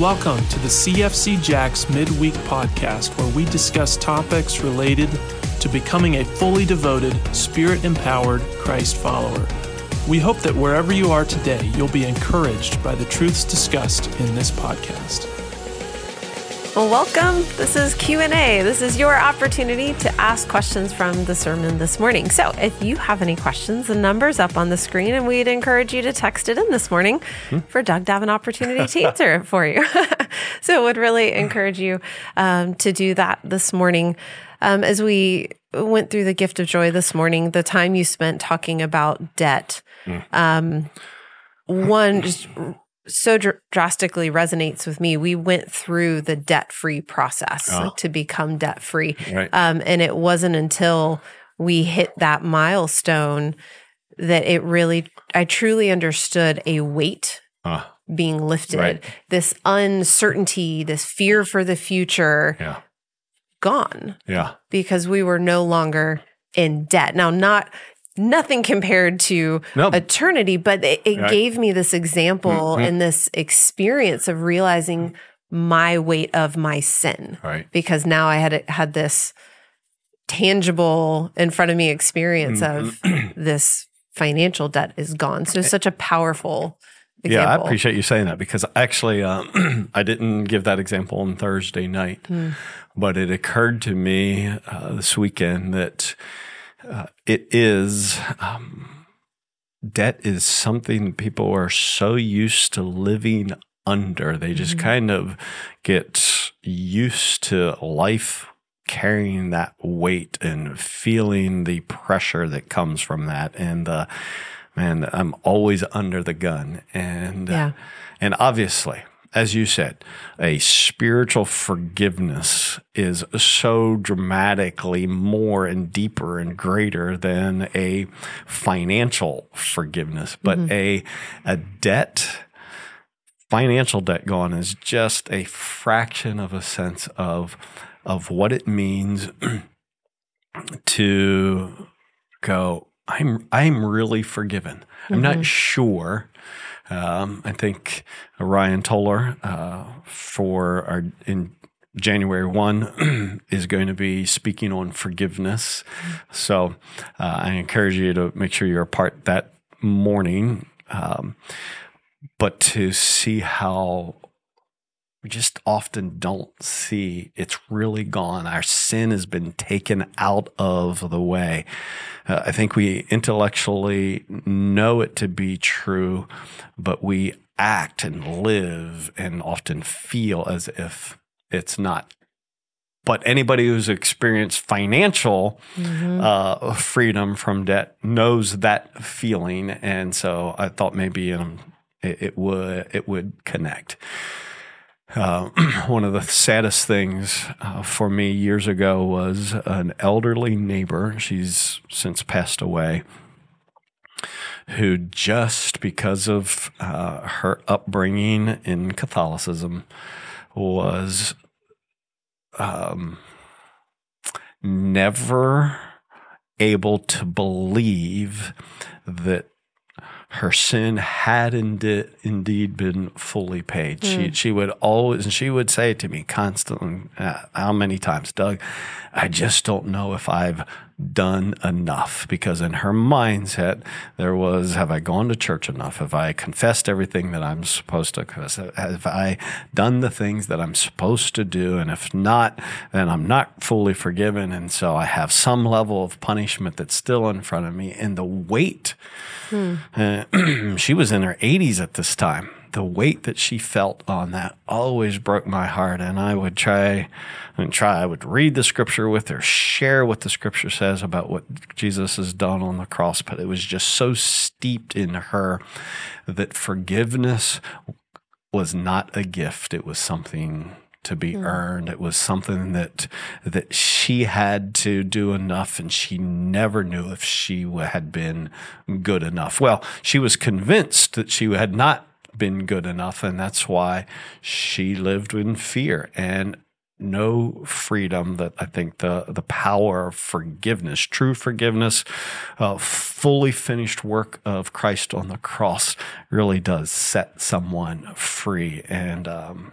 Welcome to the CFC Jacks Midweek Podcast, where we discuss topics related to becoming a fully devoted, spirit empowered Christ follower. We hope that wherever you are today, you'll be encouraged by the truths discussed in this podcast. Well, welcome. This is Q&A. This is your opportunity to ask questions from the sermon this morning. So, if you have any questions, the number's up on the screen and we'd encourage you to text it in this morning hmm? for Doug to have an opportunity to answer it for you. so, would really encourage you um, to do that this morning. Um, as we went through the gift of joy this morning, the time you spent talking about debt, mm. um, one just so dr- drastically resonates with me. We went through the debt free process oh. to become debt free. Right. Um, and it wasn't until we hit that milestone that it really, I truly understood a weight uh, being lifted, right. this uncertainty, this fear for the future. Yeah. Gone. Yeah. Because we were no longer in debt. Now, not nothing compared to nope. eternity, but it, it right. gave me this example mm-hmm. and this experience of realizing my weight of my sin. Right. Because now I had had this tangible in front of me experience mm-hmm. of this financial debt is gone. So it's such a powerful Example. Yeah, I appreciate you saying that because actually, um, I didn't give that example on Thursday night, mm. but it occurred to me uh, this weekend that uh, it is um, debt is something people are so used to living under. They just mm-hmm. kind of get used to life carrying that weight and feeling the pressure that comes from that. And uh, man, I'm always under the gun. And yeah. uh, and obviously, as you said, a spiritual forgiveness is so dramatically more and deeper and greater than a financial forgiveness. But mm-hmm. a, a debt, financial debt gone is just a fraction of a sense of, of what it means to go, I'm, I'm really forgiven. I'm mm-hmm. not sure um, I think Ryan Toller uh, for our in January 1 is going to be speaking on forgiveness. So uh, I encourage you to make sure you're a part that morning. Um, but to see how we just often don't see it's really gone. Our sin has been taken out of the way. Uh, I think we intellectually know it to be true, but we act and live and often feel as if it's not. But anybody who's experienced financial mm-hmm. uh, freedom from debt knows that feeling, and so I thought maybe um, it, it would it would connect. Uh, one of the saddest things uh, for me years ago was an elderly neighbor. She's since passed away. Who just because of uh, her upbringing in Catholicism was um, never able to believe that her sin had indeed, indeed been fully paid. Mm. She she would always and she would say to me constantly, uh, how many times, Doug, I just don't know if I've done enough? Because in her mindset there was have I gone to church enough? Have I confessed everything that I'm supposed to confess? Have I done the things that I'm supposed to do? And if not then I'm not fully forgiven. And so I have some level of punishment that's still in front of me. And the weight hmm. uh, she was in her 80s at this time the weight that she felt on that always broke my heart. And I would try and try, I would read the scripture with her, share what the scripture says about what Jesus has done on the cross. But it was just so steeped in her that forgiveness was not a gift. It was something to be mm. earned. It was something that that she had to do enough, and she never knew if she had been good enough. Well, she was convinced that she had not been good enough. And that's why she lived in fear and no freedom that I think the, the power of forgiveness, true forgiveness, uh, fully finished work of Christ on the cross really does set someone free. And, um,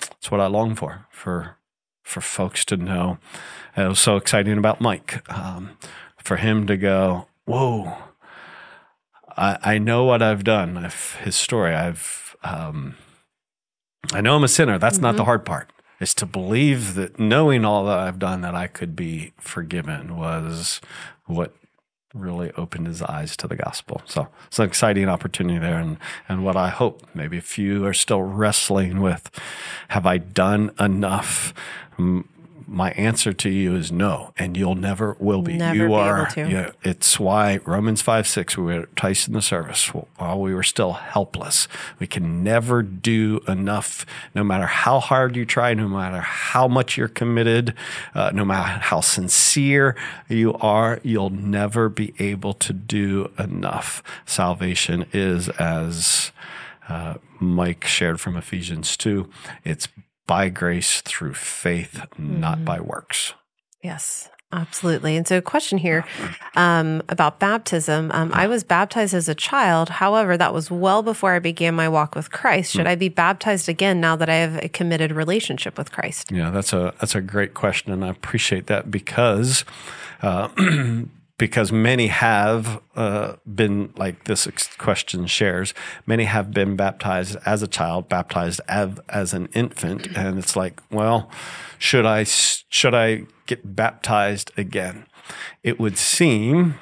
That's what I long for for for folks to know. It was so exciting about Mike um, for him to go, whoa. I, I know what I've done. I've, his story. I've um, I know I'm a sinner. That's mm-hmm. not the hard part. Is to believe that knowing all that I've done that I could be forgiven was what really opened his eyes to the gospel. So it's an exciting opportunity there. And, and what I hope, maybe if you are still wrestling with, have I done enough? My answer to you is no, and you'll never will be. Never you be are. Able to. Yeah, it's why Romans five six. We were twice in the service while we were still helpless. We can never do enough, no matter how hard you try, no matter how much you're committed, uh, no matter how sincere you are. You'll never be able to do enough. Salvation is as uh, Mike shared from Ephesians 2. It's by grace through faith, mm-hmm. not by works. Yes. Absolutely. And so, a question here um, about baptism. Um, I was baptized as a child. However, that was well before I began my walk with Christ. Should mm. I be baptized again now that I have a committed relationship with Christ? Yeah, that's a that's a great question, and I appreciate that because uh, because many have uh, been, like this question shares, many have been baptized as a child, baptized as, as an infant, and it's like, well, should I should I get baptized again? It would seem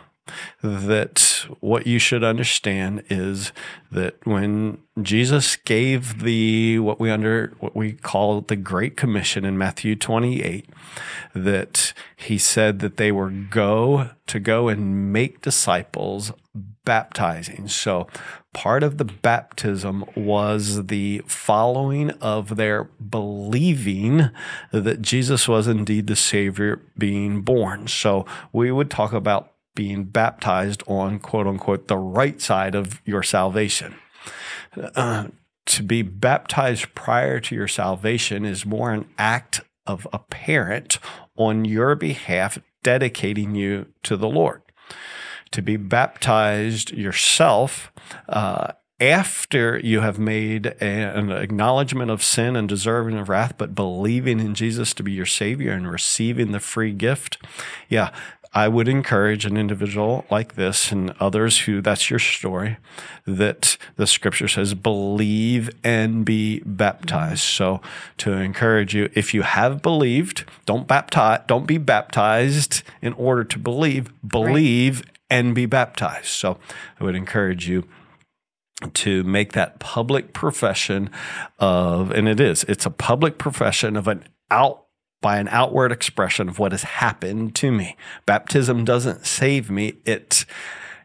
that what you should understand is that when Jesus gave the what we under what we call the Great Commission in Matthew 28, that he said that they were go to go and make disciples baptizing. So part of the baptism was the following of their believing that Jesus was indeed the Savior being born. So we would talk about being baptized on quote unquote the right side of your salvation. Uh, to be baptized prior to your salvation is more an act of a parent on your behalf, dedicating you to the Lord. To be baptized yourself uh, after you have made an acknowledgement of sin and deserving of wrath, but believing in Jesus to be your Savior and receiving the free gift, yeah, I would encourage an individual like this and others who that's your story that the scripture says believe and be baptized. So to encourage you, if you have believed, don't baptize, don't be baptized in order to believe, believe right. and be baptized. So I would encourage you to make that public profession of, and it is, it's a public profession of an out by an outward expression of what has happened to me. Baptism doesn't save me. It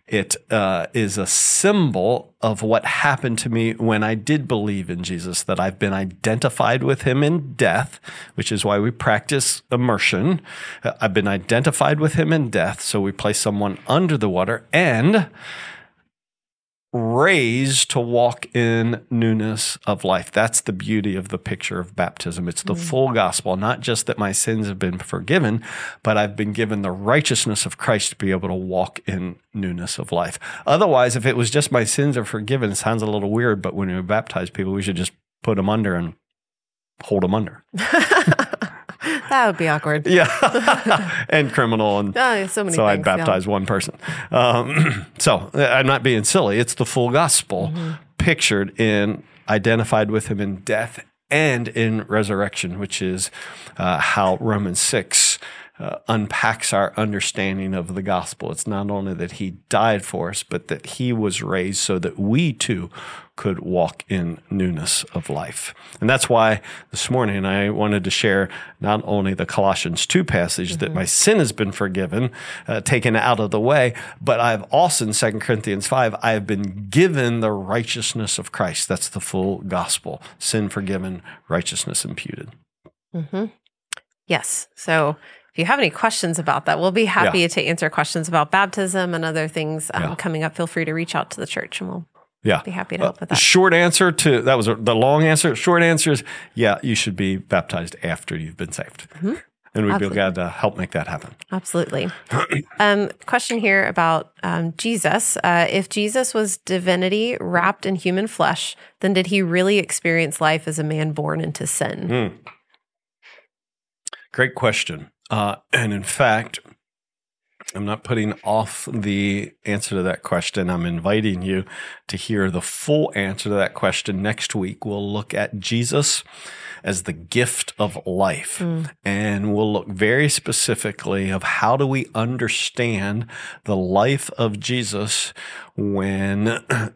it uh, is a symbol of what happened to me when I did believe in Jesus, that I've been identified with him in death, which is why we practice immersion. I've been identified with him in death, so we place someone under the water, and raised to walk in newness of life. That's the beauty of the picture of baptism. It's the mm. full gospel, not just that my sins have been forgiven, but I've been given the righteousness of Christ to be able to walk in newness of life. Otherwise, if it was just my sins are forgiven, it sounds a little weird, but when we baptize people, we should just put them under and hold them under. that would be awkward. Yeah, and criminal, and oh, so many. So I baptized yeah. one person. Um, so I'm not being silly. It's the full gospel mm-hmm. pictured in identified with him in death and in resurrection, which is uh, how Romans six. Uh, unpacks our understanding of the gospel. It's not only that he died for us, but that he was raised so that we too could walk in newness of life. And that's why this morning I wanted to share not only the Colossians 2 passage mm-hmm. that my sin has been forgiven, uh, taken out of the way, but I've also in 2 Corinthians 5, I have been given the righteousness of Christ. That's the full gospel sin forgiven, righteousness imputed. Mm-hmm. Yes. So if you have any questions about that, we'll be happy yeah. to answer questions about baptism and other things um, yeah. coming up. Feel free to reach out to the church and we'll yeah. Be happy to help with that. short answer to that was a, the long answer. Short answer is yeah, you should be baptized after you've been saved. Mm-hmm. And we'd Absolutely. be glad to help make that happen. Absolutely. um, question here about um, Jesus. Uh, if Jesus was divinity wrapped in human flesh, then did he really experience life as a man born into sin? Hmm. Great question. Uh, and in fact, I'm not putting off the answer to that question. I'm inviting you to hear the full answer to that question next week. We'll look at Jesus as the gift of life. And we'll look very specifically of how do we understand the life of Jesus when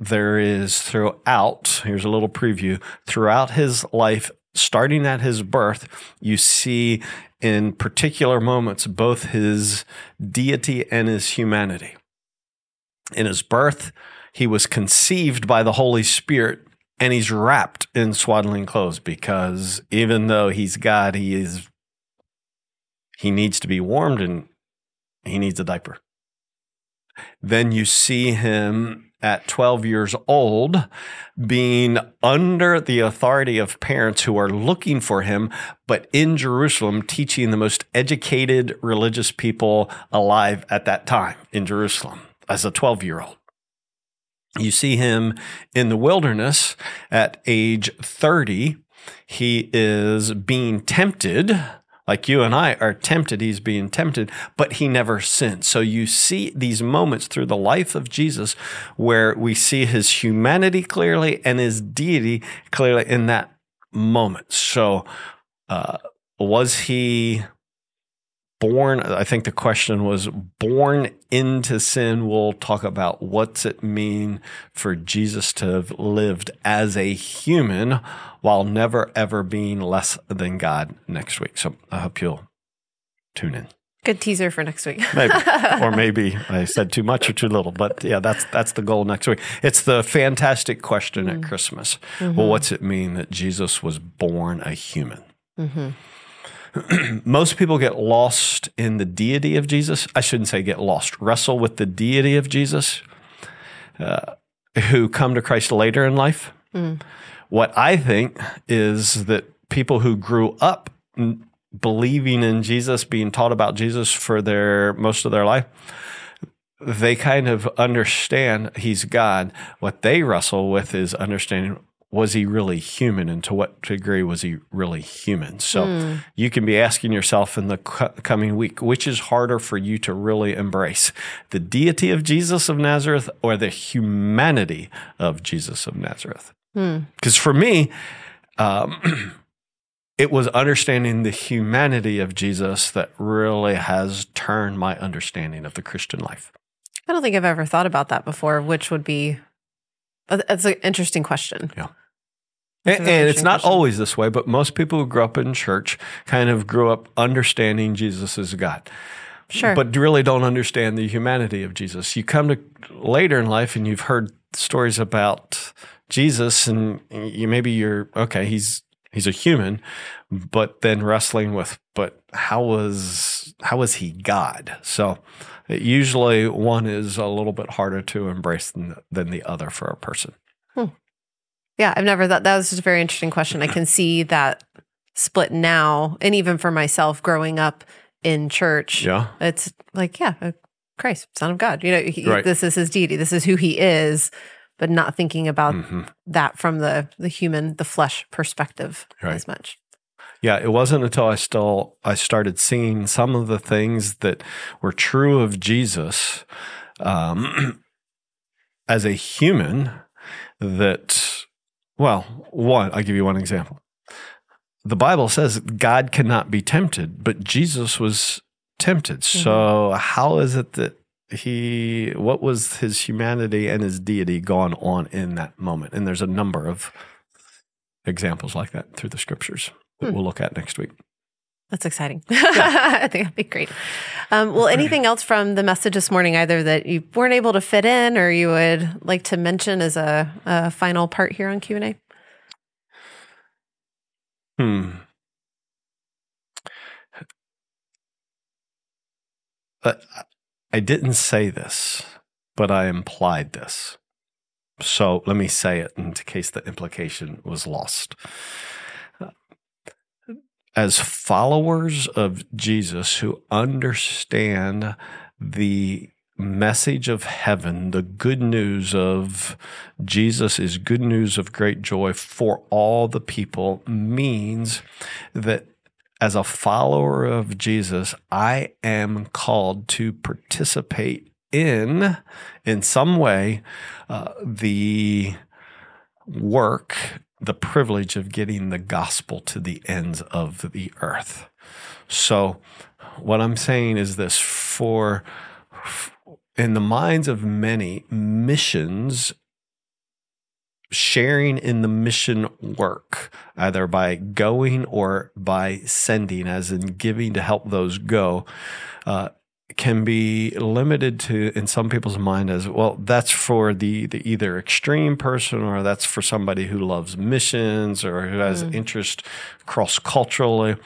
there is throughout, here's a little preview, throughout his life, starting at his birth, you see in particular moments both his deity and his humanity. In his birth, he was conceived by the Holy Spirit and he's wrapped in swaddling clothes because even though he's God, he is he needs to be warmed and he needs a diaper. Then you see him at 12 years old being under the authority of parents who are looking for him, but in Jerusalem teaching the most educated religious people alive at that time in Jerusalem as a 12 year old. You see him in the wilderness at age 30. He is being tempted, like you and I are tempted. He's being tempted, but he never sinned. So you see these moments through the life of Jesus where we see his humanity clearly and his deity clearly in that moment. So, uh, was he born i think the question was born into sin we'll talk about what's it mean for jesus to have lived as a human while never ever being less than god next week. So i hope you'll tune in. Good teaser for next week. maybe. Or maybe i said too much or too little but yeah that's that's the goal next week. It's the fantastic question at mm-hmm. christmas. Well mm-hmm. what's it mean that jesus was born a human mm-hmm. most people get lost in the deity of Jesus. I shouldn't say get lost, wrestle with the deity of Jesus uh, who come to Christ later in life. What I think is that people who grew up believing in Jesus, being taught about Jesus for their most of their life, they kind of understand he's God. What they wrestle with is understanding was he really human and to what degree was he really human? So you can be asking yourself in the co- coming week, which is harder for you to really embrace the deity of Jesus of Nazareth or the humanity of Jesus of Nazareth? Because for me, um, it was understanding the humanity of Jesus that really has turned my understanding of the Christian life. I don't think I've ever thought about that before, which would be Uh, that's an interesting question. Yeah. That's And, and it's not question. always this way, but most people who grew up in church kind of grew up understanding Jesus as God. Sure. But really don't understand the humanity of Jesus. You come to later in life and you've heard stories about Jesus and you maybe you're okay, he's he's a human, but then wrestling with but how was how was he God? So usually one is a little bit harder to embrace than, than the other for a person. Yeah, I've never thought that was just a very interesting question. I can see that split now, and even for myself growing up in church, Yeah. it's like, yeah, uh, Christ, Son of God. You know, he, Right. this is his deity. This is who he is, but not thinking about Mhm. that from the the human, the flesh perspective Right. as much. Yeah, it wasn't until I still I started seeing some of the things that were true of Jesus um, as a human that, well, one I'll give you one example. The Bible says God cannot be tempted, but Jesus was tempted. So how is it that he what was his humanity and his deity gone on in that moment? And there's a number of examples like that through the scriptures that we'll look at next week. That's exciting. I think that'd be great. Um, well, anything else from the message this morning, either that you weren't able to fit in, or you would like to mention as a, a final part here on Q and A? Hmm. But I didn't say this, but I implied this. So let me say it in case the implication was lost. as followers of Jesus who understand the message of heaven, the good news of Jesus is good news of great joy for all the people, means that as a follower of Jesus, I am called to participate in, in some way, uh, the work, the privilege of getting the gospel to the ends of the earth. So, what I'm saying is this for in the minds of many, missions, sharing in the mission work, either by going or by sending, as in giving to help those go, uh, can be limited to in some people's mind as well that's for the, the either extreme person or that's for somebody who loves missions or who has mm. interest cross culturally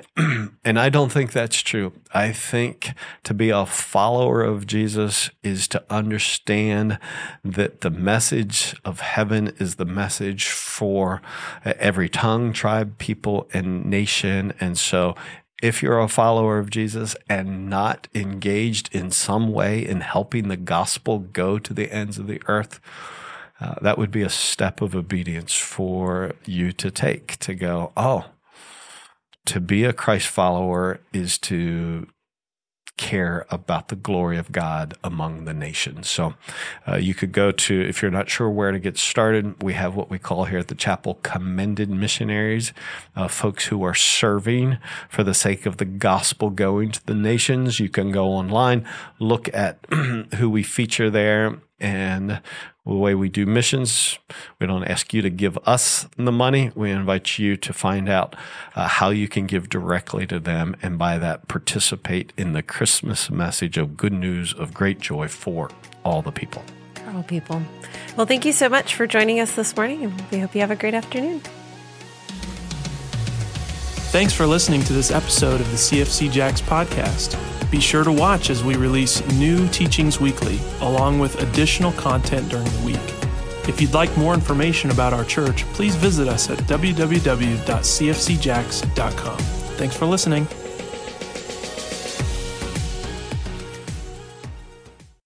and I don't think that's true. I think to be a follower of Jesus is to understand that the message of heaven is the message for every tongue, tribe, people, and nation. And so if you're a follower of Jesus and not engaged in some way in helping the gospel go to the ends of the earth, uh, that would be a step of obedience for you to take to go, oh, to be a Christ follower is to care about the glory of God among the nations. So uh, you could go to, if you're not sure where to get started, we have what we call here at the chapel commended missionaries, uh, folks who are serving for the sake of the gospel going to the nations. You can go online, look at who we feature there and the way we do missions, we don't ask you to give us the money. We invite you to find out uh, how you can give directly to them and by that participate in the Christmas message of good news of great joy for all the people. For all people. Well, thank you so much for joining us this morning, and we hope you have a great afternoon. Thanks for listening to this episode of the CFC Jacks podcast. Be sure to watch as we release new teachings weekly, along with additional content during the week. If you'd like more information about our church, please visit us at www.cfcjacks.com. Thanks for listening.